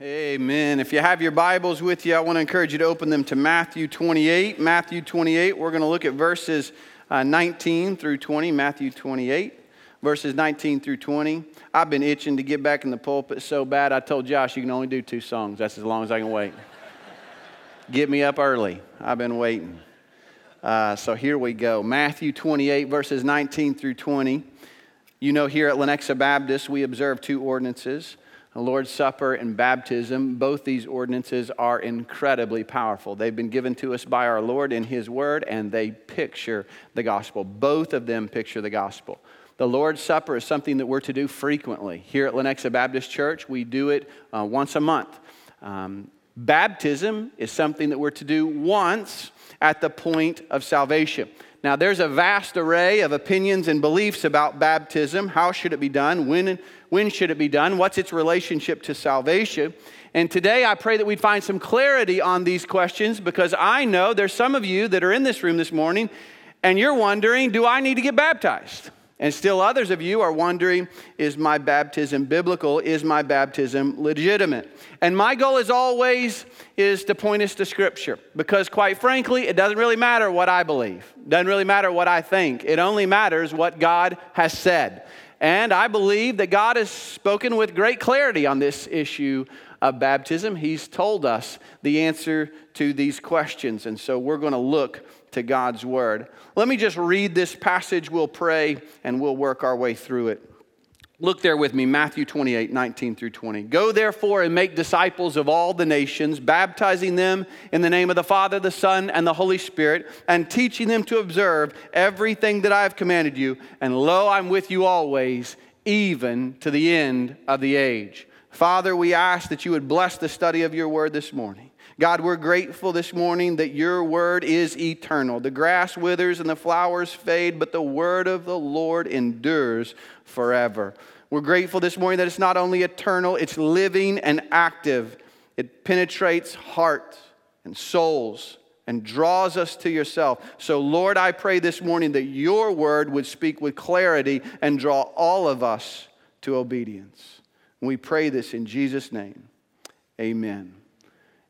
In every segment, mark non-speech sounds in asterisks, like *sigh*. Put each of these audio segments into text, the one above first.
Amen. If you have your Bibles with you, I want to encourage you to open them to Matthew 28. Matthew 28, we're going to look at verses uh, 19 through 20. Matthew 28, verses 19 through 20. I've been itching to get back in the pulpit so bad, I told Josh you can only do two songs. That's as long as I can wait. *laughs* get me up early. I've been waiting. Uh, so here we go Matthew 28, verses 19 through 20. You know, here at Lenexa Baptist, we observe two ordinances the Lord's Supper and baptism, both these ordinances are incredibly powerful. They've been given to us by our Lord in His Word, and they picture the gospel. Both of them picture the gospel. The Lord's Supper is something that we're to do frequently. Here at Lenexa Baptist Church, we do it uh, once a month. Um, baptism is something that we're to do once at the point of salvation. Now, there's a vast array of opinions and beliefs about baptism. How should it be done? When, when should it be done? What's its relationship to salvation? And today I pray that we'd find some clarity on these questions because I know there's some of you that are in this room this morning and you're wondering, do I need to get baptized? And still others of you are wondering, is my baptism biblical? Is my baptism legitimate? And my goal as always is to point us to scripture because quite frankly, it doesn't really matter what I believe. Doesn't really matter what I think. It only matters what God has said. And I believe that God has spoken with great clarity on this issue of baptism. He's told us the answer to these questions. And so we're going to look to God's word. Let me just read this passage, we'll pray, and we'll work our way through it. Look there with me, Matthew 28, 19 through 20. Go therefore and make disciples of all the nations, baptizing them in the name of the Father, the Son, and the Holy Spirit, and teaching them to observe everything that I have commanded you. And lo, I'm with you always, even to the end of the age. Father, we ask that you would bless the study of your word this morning. God, we're grateful this morning that your word is eternal. The grass withers and the flowers fade, but the word of the Lord endures forever. We're grateful this morning that it's not only eternal, it's living and active. It penetrates hearts and souls and draws us to yourself. So, Lord, I pray this morning that your word would speak with clarity and draw all of us to obedience. We pray this in Jesus' name. Amen.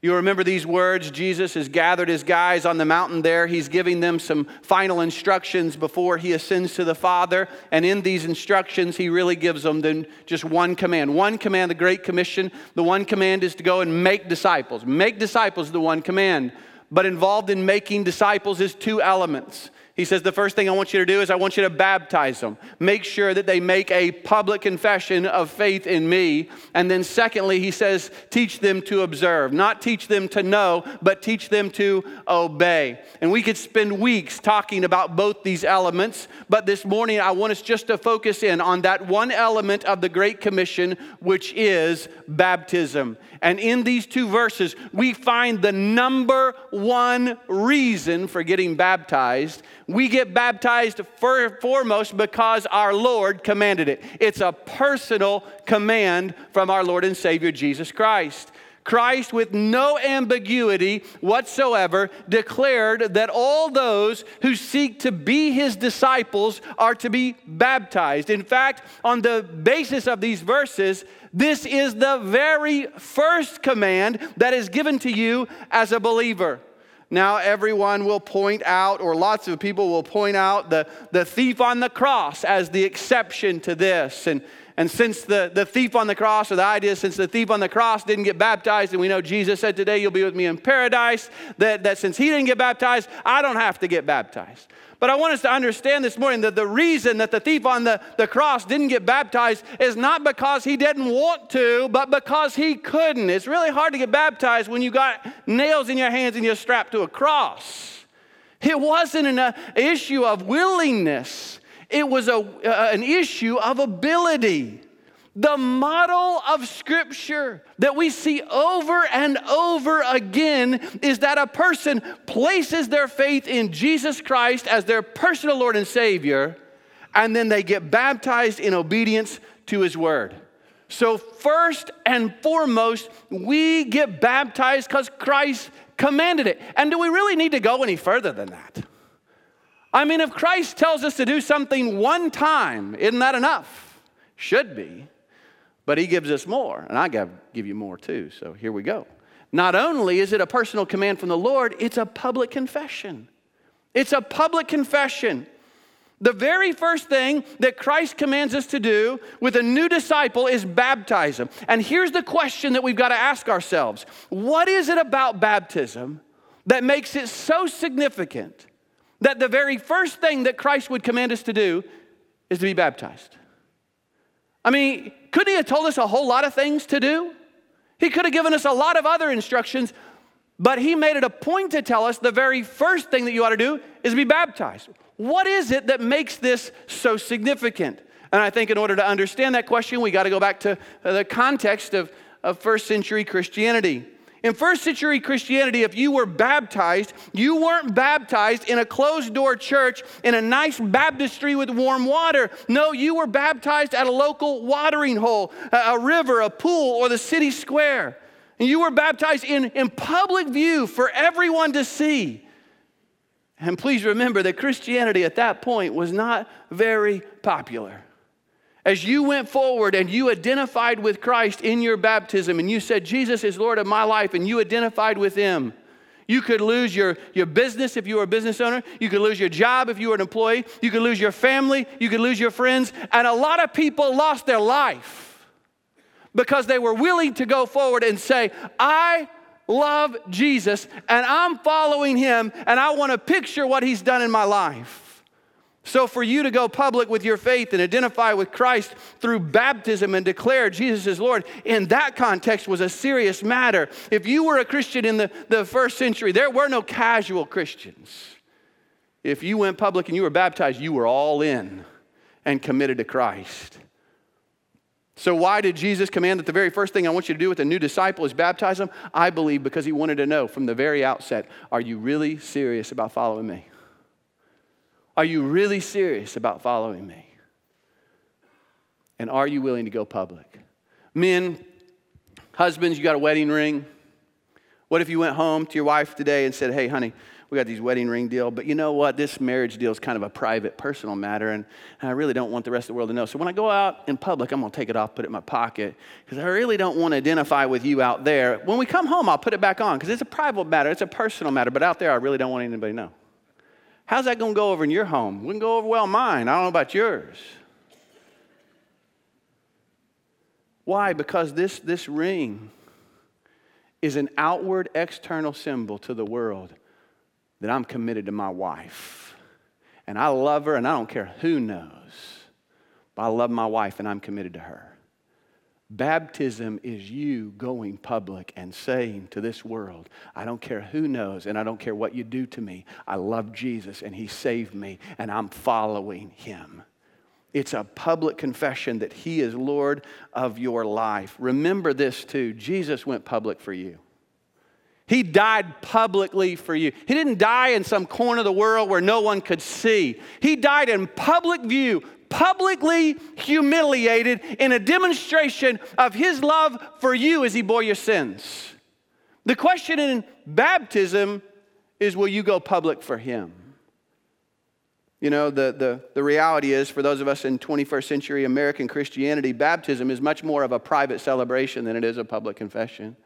You remember these words. Jesus has gathered his guys on the mountain there. He's giving them some final instructions before he ascends to the Father. And in these instructions, he really gives them then just one command. One command, the Great Commission. The one command is to go and make disciples. Make disciples, the one command. But involved in making disciples is two elements he says, The first thing I want you to do is I want you to baptize them. Make sure that they make a public confession of faith in me. And then, secondly, he says, Teach them to observe. Not teach them to know, but teach them to obey. And we could spend weeks talking about both these elements, but this morning I want us just to focus in on that one element of the Great Commission, which is baptism. And in these two verses, we find the number one reason for getting baptized we get baptized for, foremost because our Lord commanded it. It's a personal command from our Lord and Savior Jesus Christ. Christ, with no ambiguity whatsoever, declared that all those who seek to be his disciples are to be baptized. In fact, on the basis of these verses, this is the very first command that is given to you as a believer. Now, everyone will point out, or lots of people will point out, the, the thief on the cross as the exception to this. And, and since the, the thief on the cross, or the idea since the thief on the cross didn't get baptized, and we know Jesus said, Today you'll be with me in paradise, that, that since he didn't get baptized, I don't have to get baptized. But I want us to understand this morning that the reason that the thief on the, the cross didn't get baptized is not because he didn't want to, but because he couldn't. It's really hard to get baptized when you got nails in your hands and you're strapped to a cross. It wasn't an issue of willingness, it was a, uh, an issue of ability. The model of Scripture that we see over and over again is that a person places their faith in Jesus Christ as their personal Lord and Savior, and then they get baptized in obedience to His Word. So, first and foremost, we get baptized because Christ commanded it. And do we really need to go any further than that? I mean, if Christ tells us to do something one time, isn't that enough? Should be. But he gives us more, and I give you more too. So here we go. Not only is it a personal command from the Lord, it's a public confession. It's a public confession. The very first thing that Christ commands us to do with a new disciple is baptize. And here's the question that we've got to ask ourselves What is it about baptism that makes it so significant that the very first thing that Christ would command us to do is to be baptized? I mean, couldn't he have told us a whole lot of things to do? He could have given us a lot of other instructions, but he made it a point to tell us the very first thing that you ought to do is be baptized. What is it that makes this so significant? And I think in order to understand that question, we got to go back to uh, the context of, of first century Christianity. In first century Christianity, if you were baptized, you weren't baptized in a closed door church in a nice baptistry with warm water. No, you were baptized at a local watering hole, a river, a pool, or the city square. And you were baptized in, in public view for everyone to see. And please remember that Christianity at that point was not very popular. As you went forward and you identified with Christ in your baptism and you said, Jesus is Lord of my life, and you identified with Him, you could lose your, your business if you were a business owner. You could lose your job if you were an employee. You could lose your family. You could lose your friends. And a lot of people lost their life because they were willing to go forward and say, I love Jesus and I'm following him and I want to picture what he's done in my life. So, for you to go public with your faith and identify with Christ through baptism and declare Jesus is Lord, in that context was a serious matter. If you were a Christian in the, the first century, there were no casual Christians. If you went public and you were baptized, you were all in and committed to Christ. So, why did Jesus command that the very first thing I want you to do with a new disciple is baptize them? I believe because he wanted to know from the very outset are you really serious about following me? Are you really serious about following me? And are you willing to go public? Men, husbands, you got a wedding ring. What if you went home to your wife today and said, Hey, honey, we got these wedding ring deal, but you know what? This marriage deal is kind of a private, personal matter, and I really don't want the rest of the world to know. So when I go out in public, I'm gonna take it off, put it in my pocket, because I really don't want to identify with you out there. When we come home, I'll put it back on, because it's a private matter, it's a personal matter, but out there, I really don't want anybody to know. How's that going to go over in your home? Wouldn't go over well in mine. I don't know about yours. Why? Because this, this ring is an outward external symbol to the world that I'm committed to my wife. And I love her, and I don't care who knows. But I love my wife, and I'm committed to her. Baptism is you going public and saying to this world, I don't care who knows and I don't care what you do to me. I love Jesus and He saved me and I'm following Him. It's a public confession that He is Lord of your life. Remember this too Jesus went public for you. He died publicly for you. He didn't die in some corner of the world where no one could see. He died in public view publicly humiliated in a demonstration of his love for you as he bore your sins. The question in baptism is will you go public for him? You know, the, the, the reality is, for those of us in 21st century American Christianity, baptism is much more of a private celebration than it is a public confession.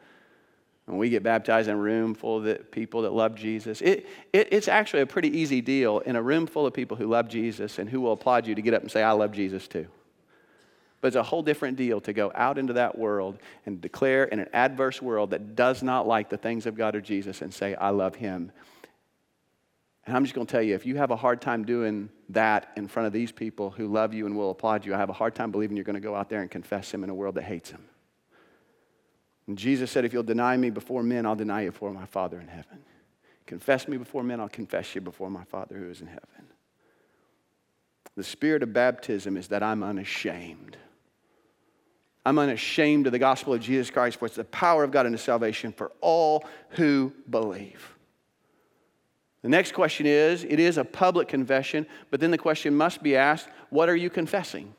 When we get baptized in a room full of people that love Jesus, it, it, it's actually a pretty easy deal in a room full of people who love Jesus and who will applaud you to get up and say, I love Jesus too. But it's a whole different deal to go out into that world and declare in an adverse world that does not like the things of God or Jesus and say, I love him. And I'm just going to tell you, if you have a hard time doing that in front of these people who love you and will applaud you, I have a hard time believing you're going to go out there and confess him in a world that hates him. And Jesus said, If you'll deny me before men, I'll deny you before my Father in heaven. Confess me before men, I'll confess you before my Father who is in heaven. The spirit of baptism is that I'm unashamed. I'm unashamed of the gospel of Jesus Christ, for it's the power of God into salvation for all who believe. The next question is it is a public confession, but then the question must be asked what are you confessing?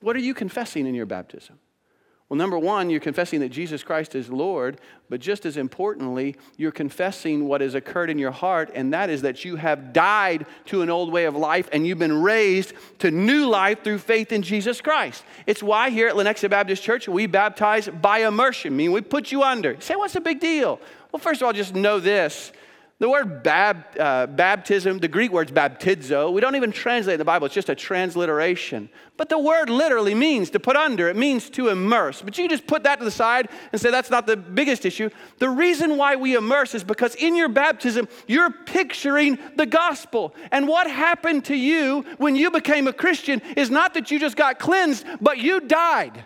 What are you confessing in your baptism? Well, number one, you're confessing that Jesus Christ is Lord, but just as importantly, you're confessing what has occurred in your heart, and that is that you have died to an old way of life and you've been raised to new life through faith in Jesus Christ. It's why here at Lenexa Baptist Church, we baptize by immersion, I mean, we put you under. You say, what's the big deal? Well, first of all, just know this the word bab, uh, baptism, the Greek word's baptizo. We don't even translate in the Bible, it's just a transliteration. But the word literally means to put under, it means to immerse. But you just put that to the side and say that's not the biggest issue. The reason why we immerse is because in your baptism, you're picturing the gospel. And what happened to you when you became a Christian is not that you just got cleansed, but you died.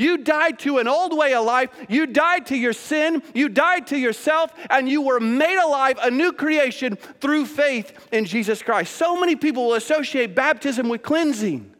You died to an old way of life. You died to your sin. You died to yourself, and you were made alive, a new creation through faith in Jesus Christ. So many people will associate baptism with cleansing.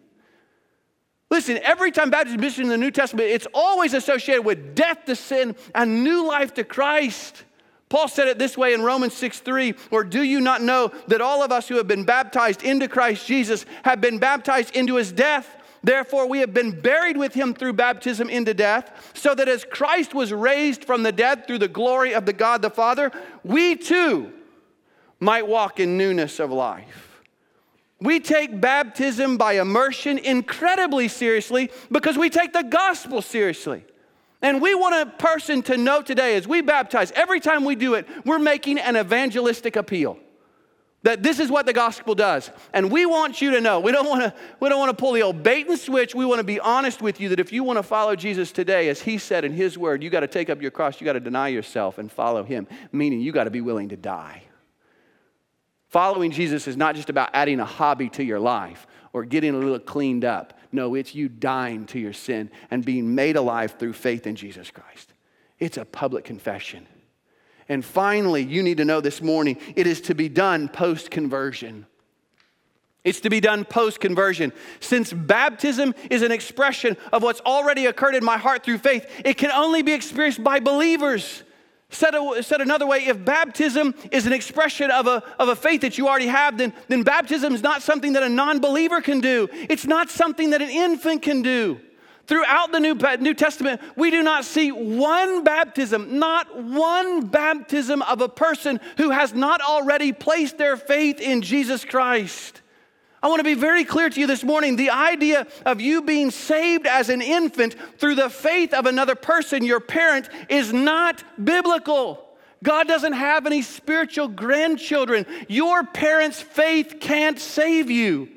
Listen, every time baptism is mentioned in the New Testament, it's always associated with death to sin and new life to Christ. Paul said it this way in Romans 6 3, or do you not know that all of us who have been baptized into Christ Jesus have been baptized into his death? Therefore, we have been buried with him through baptism into death, so that as Christ was raised from the dead through the glory of the God the Father, we too might walk in newness of life. We take baptism by immersion incredibly seriously because we take the gospel seriously. And we want a person to know today as we baptize, every time we do it, we're making an evangelistic appeal. That this is what the gospel does. And we want you to know. We don't want to we don't want to pull the old bait and switch. We want to be honest with you that if you want to follow Jesus today, as he said in his word, you got to take up your cross, you got to deny yourself and follow him, meaning you got to be willing to die. Following Jesus is not just about adding a hobby to your life or getting a little cleaned up. No, it's you dying to your sin and being made alive through faith in Jesus Christ. It's a public confession. And finally, you need to know this morning it is to be done post conversion. It's to be done post conversion. Since baptism is an expression of what's already occurred in my heart through faith, it can only be experienced by believers. Said, said another way, if baptism is an expression of a, of a faith that you already have, then, then baptism is not something that a non believer can do. It's not something that an infant can do. Throughout the New, New Testament, we do not see one baptism, not one baptism of a person who has not already placed their faith in Jesus Christ. I want to be very clear to you this morning the idea of you being saved as an infant through the faith of another person, your parent, is not biblical. God doesn't have any spiritual grandchildren. Your parents' faith can't save you.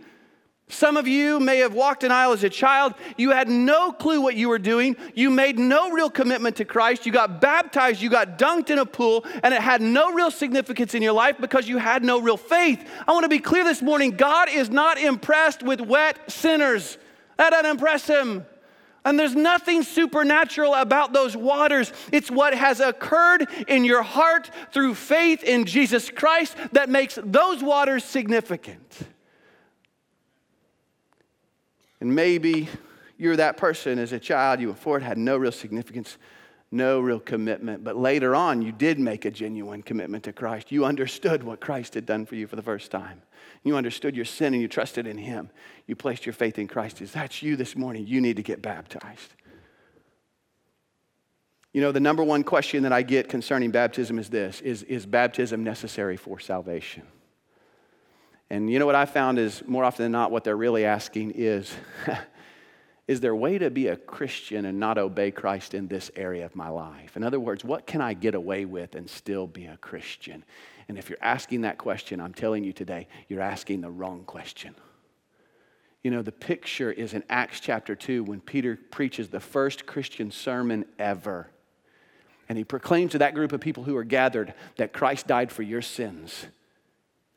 Some of you may have walked an aisle as a child. You had no clue what you were doing. You made no real commitment to Christ. You got baptized. You got dunked in a pool, and it had no real significance in your life because you had no real faith. I want to be clear this morning God is not impressed with wet sinners. That doesn't impress him. And there's nothing supernatural about those waters. It's what has occurred in your heart through faith in Jesus Christ that makes those waters significant. And maybe you're that person as a child, you before it had no real significance, no real commitment. But later on, you did make a genuine commitment to Christ. You understood what Christ had done for you for the first time. You understood your sin and you trusted in Him. You placed your faith in Christ. Is that you this morning? You need to get baptized. You know, the number one question that I get concerning baptism is this is, is baptism necessary for salvation? And you know what I found is more often than not, what they're really asking is *laughs* Is there a way to be a Christian and not obey Christ in this area of my life? In other words, what can I get away with and still be a Christian? And if you're asking that question, I'm telling you today, you're asking the wrong question. You know, the picture is in Acts chapter 2 when Peter preaches the first Christian sermon ever. And he proclaims to that group of people who are gathered that Christ died for your sins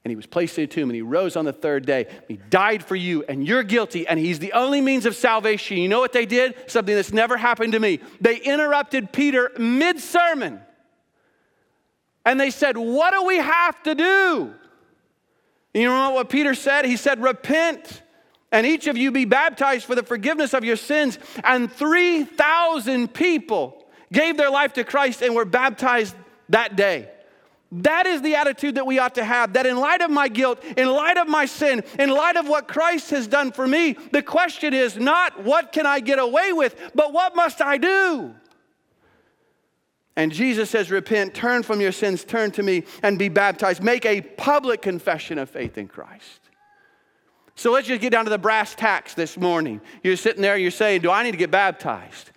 and he was placed in a tomb and he rose on the third day. He died for you and you're guilty and he's the only means of salvation. You know what they did? Something that's never happened to me. They interrupted Peter mid sermon and they said, What do we have to do? And you know what Peter said? He said, Repent and each of you be baptized for the forgiveness of your sins. And 3,000 people gave their life to Christ and were baptized that day. That is the attitude that we ought to have. That in light of my guilt, in light of my sin, in light of what Christ has done for me, the question is not what can I get away with, but what must I do? And Jesus says, Repent, turn from your sins, turn to me, and be baptized. Make a public confession of faith in Christ. So let's just get down to the brass tacks this morning. You're sitting there, you're saying, Do I need to get baptized?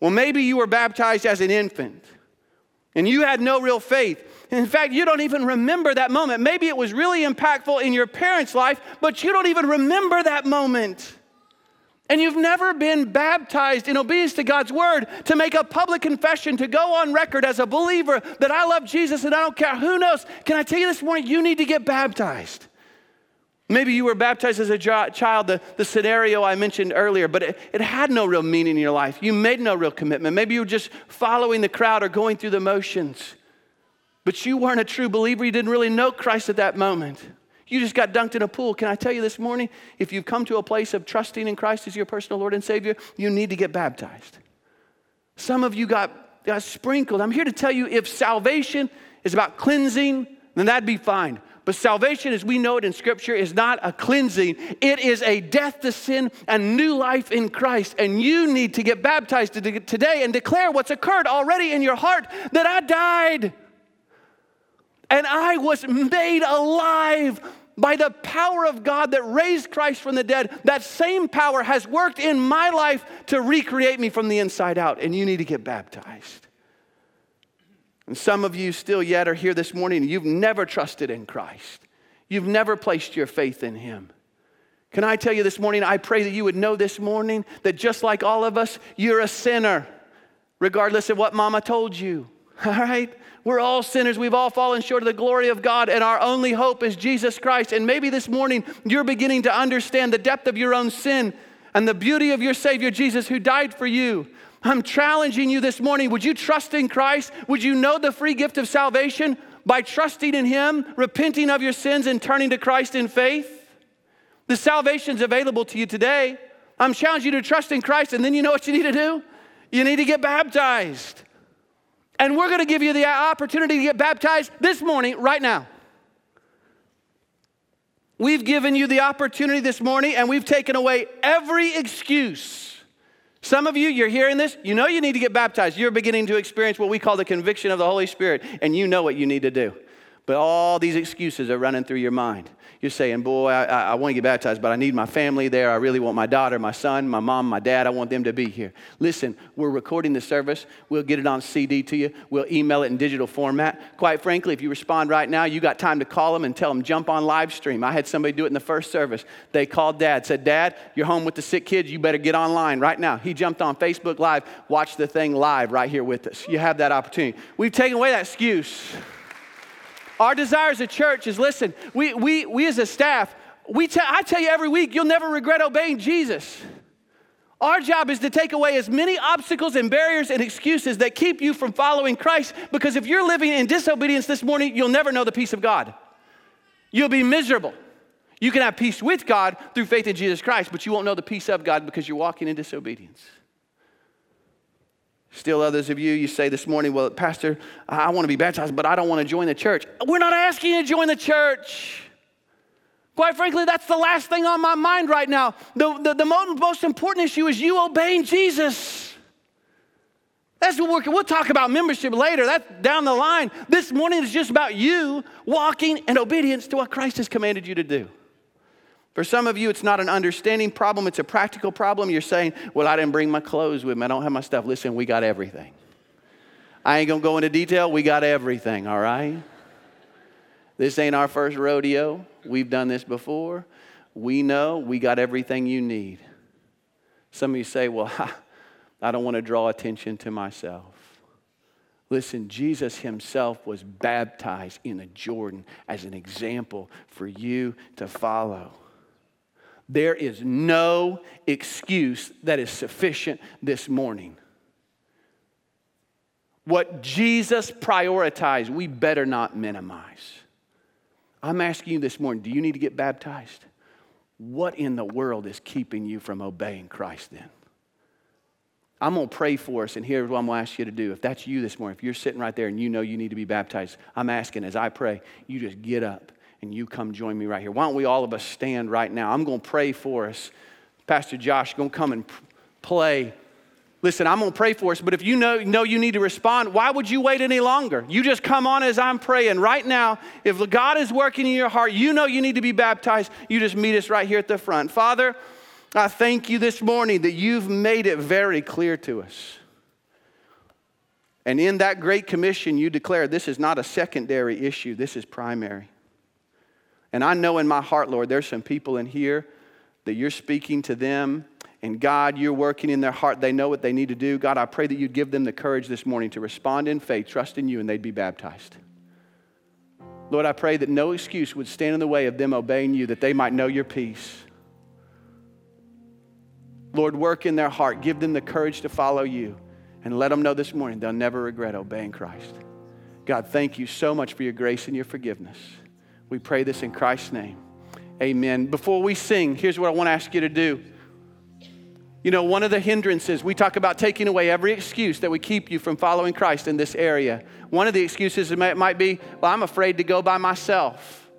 Well, maybe you were baptized as an infant and you had no real faith. In fact, you don't even remember that moment. Maybe it was really impactful in your parents' life, but you don't even remember that moment. And you've never been baptized in obedience to God's word to make a public confession, to go on record as a believer that I love Jesus and I don't care who knows. Can I tell you this morning, you need to get baptized. Maybe you were baptized as a child, the, the scenario I mentioned earlier, but it, it had no real meaning in your life. You made no real commitment. Maybe you were just following the crowd or going through the motions. But you weren't a true believer. You didn't really know Christ at that moment. You just got dunked in a pool. Can I tell you this morning? If you've come to a place of trusting in Christ as your personal Lord and Savior, you need to get baptized. Some of you got, got sprinkled. I'm here to tell you if salvation is about cleansing, then that'd be fine. But salvation, as we know it in Scripture, is not a cleansing, it is a death to sin and new life in Christ. And you need to get baptized today and declare what's occurred already in your heart that I died and I was made alive by the power of God that raised Christ from the dead. That same power has worked in my life to recreate me from the inside out, and you need to get baptized. And some of you still yet are here this morning and you've never trusted in Christ. You've never placed your faith in Him. Can I tell you this morning, I pray that you would know this morning that just like all of us, you're a sinner, regardless of what mama told you. *laughs* All right? We're all sinners. We've all fallen short of the glory of God, and our only hope is Jesus Christ. And maybe this morning you're beginning to understand the depth of your own sin and the beauty of your Savior Jesus who died for you I'm challenging you this morning. Would you trust in Christ? Would you know the free gift of salvation by trusting in Him, repenting of your sins, and turning to Christ in faith? The salvation's available to you today. I'm challenging you to trust in Christ, and then you know what you need to do? You need to get baptized. And we're going to give you the opportunity to get baptized this morning, right now. We've given you the opportunity this morning, and we've taken away every excuse some of you, you're hearing this, you know you need to get baptized. You're beginning to experience what we call the conviction of the Holy Spirit, and you know what you need to do. But all these excuses are running through your mind. You're saying, Boy, I, I, want to get baptized, but I need my family there. I really want my daughter, my son, my mom, my dad. I want them to be here. Listen, we're recording the service. We'll get it on CD to you. We'll email it in digital format. Quite frankly, if you respond right now, you got time to call them and tell them, jump on live stream. I had somebody do it in the first service. They called dad, said, Dad, you're home with the sick kids. You better get online right now. He jumped on Facebook Live, watched the thing live right here with us. You have that opportunity. We've taken away that excuse. Our desire as a church is listen, we, we, we as a staff, we te- I tell you every week, you'll never regret obeying Jesus. Our job is to take away as many obstacles and barriers and excuses that keep you from following Christ because if you're living in disobedience this morning, you'll never know the peace of God. You'll be miserable. You can have peace with God through faith in Jesus Christ, but you won't know the peace of God because you're walking in disobedience. Still, others of you, you say this morning, Well, Pastor, I want to be baptized, but I don't want to join the church. We're not asking you to join the church. Quite frankly, that's the last thing on my mind right now. The, the, the most important issue is you obeying Jesus. That's what we're, we'll talk about membership later. That's down the line. This morning is just about you walking in obedience to what Christ has commanded you to do. For some of you, it's not an understanding problem, it's a practical problem. You're saying, Well, I didn't bring my clothes with me, I don't have my stuff. Listen, we got everything. I ain't gonna go into detail, we got everything, all right? This ain't our first rodeo. We've done this before. We know we got everything you need. Some of you say, Well, *laughs* I don't want to draw attention to myself. Listen, Jesus himself was baptized in the Jordan as an example for you to follow. There is no excuse that is sufficient this morning. What Jesus prioritized, we better not minimize. I'm asking you this morning do you need to get baptized? What in the world is keeping you from obeying Christ then? I'm going to pray for us, and here's what I'm going to ask you to do. If that's you this morning, if you're sitting right there and you know you need to be baptized, I'm asking as I pray, you just get up and you come join me right here. Why don't we all of us stand right now? I'm going to pray for us. Pastor Josh going to come and play. Listen, I'm going to pray for us, but if you know, know you need to respond, why would you wait any longer? You just come on as I'm praying. Right now, if God is working in your heart, you know you need to be baptized, you just meet us right here at the front. Father, I thank you this morning that you've made it very clear to us. And in that great commission, you declare this is not a secondary issue, this is primary. And I know in my heart, Lord, there's some people in here that you're speaking to them, and God, you're working in their heart. They know what they need to do. God, I pray that you'd give them the courage this morning to respond in faith, trust in you, and they'd be baptized. Lord, I pray that no excuse would stand in the way of them obeying you, that they might know your peace. Lord, work in their heart. Give them the courage to follow you. And let them know this morning they'll never regret obeying Christ. God, thank you so much for your grace and your forgiveness. We pray this in Christ's name. Amen. Before we sing, here's what I want to ask you to do. You know, one of the hindrances, we talk about taking away every excuse that would keep you from following Christ in this area. One of the excuses might be, well, I'm afraid to go by myself.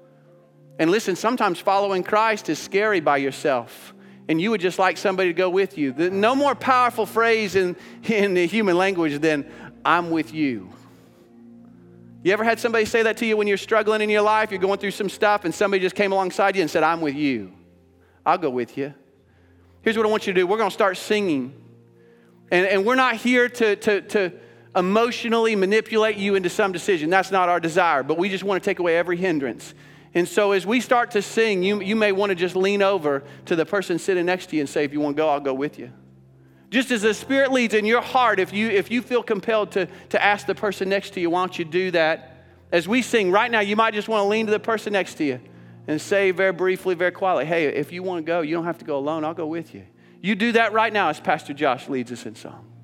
And listen, sometimes following Christ is scary by yourself and you would just like somebody to go with you. No more powerful phrase in, *laughs* in the human language than, I'm with you. You ever had somebody say that to you when you're struggling in your life, you're going through some stuff, and somebody just came alongside you and said, I'm with you? I'll go with you. Here's what I want you to do we're going to start singing. And, and we're not here to, to, to emotionally manipulate you into some decision. That's not our desire, but we just want to take away every hindrance. And so as we start to sing, you, you may want to just lean over to the person sitting next to you and say, if you want to go, I'll go with you. Just as the Spirit leads in your heart, if you, if you feel compelled to, to ask the person next to you, why don't you do that? As we sing right now, you might just want to lean to the person next to you and say very briefly, very quietly, hey, if you want to go, you don't have to go alone. I'll go with you. You do that right now as Pastor Josh leads us in song.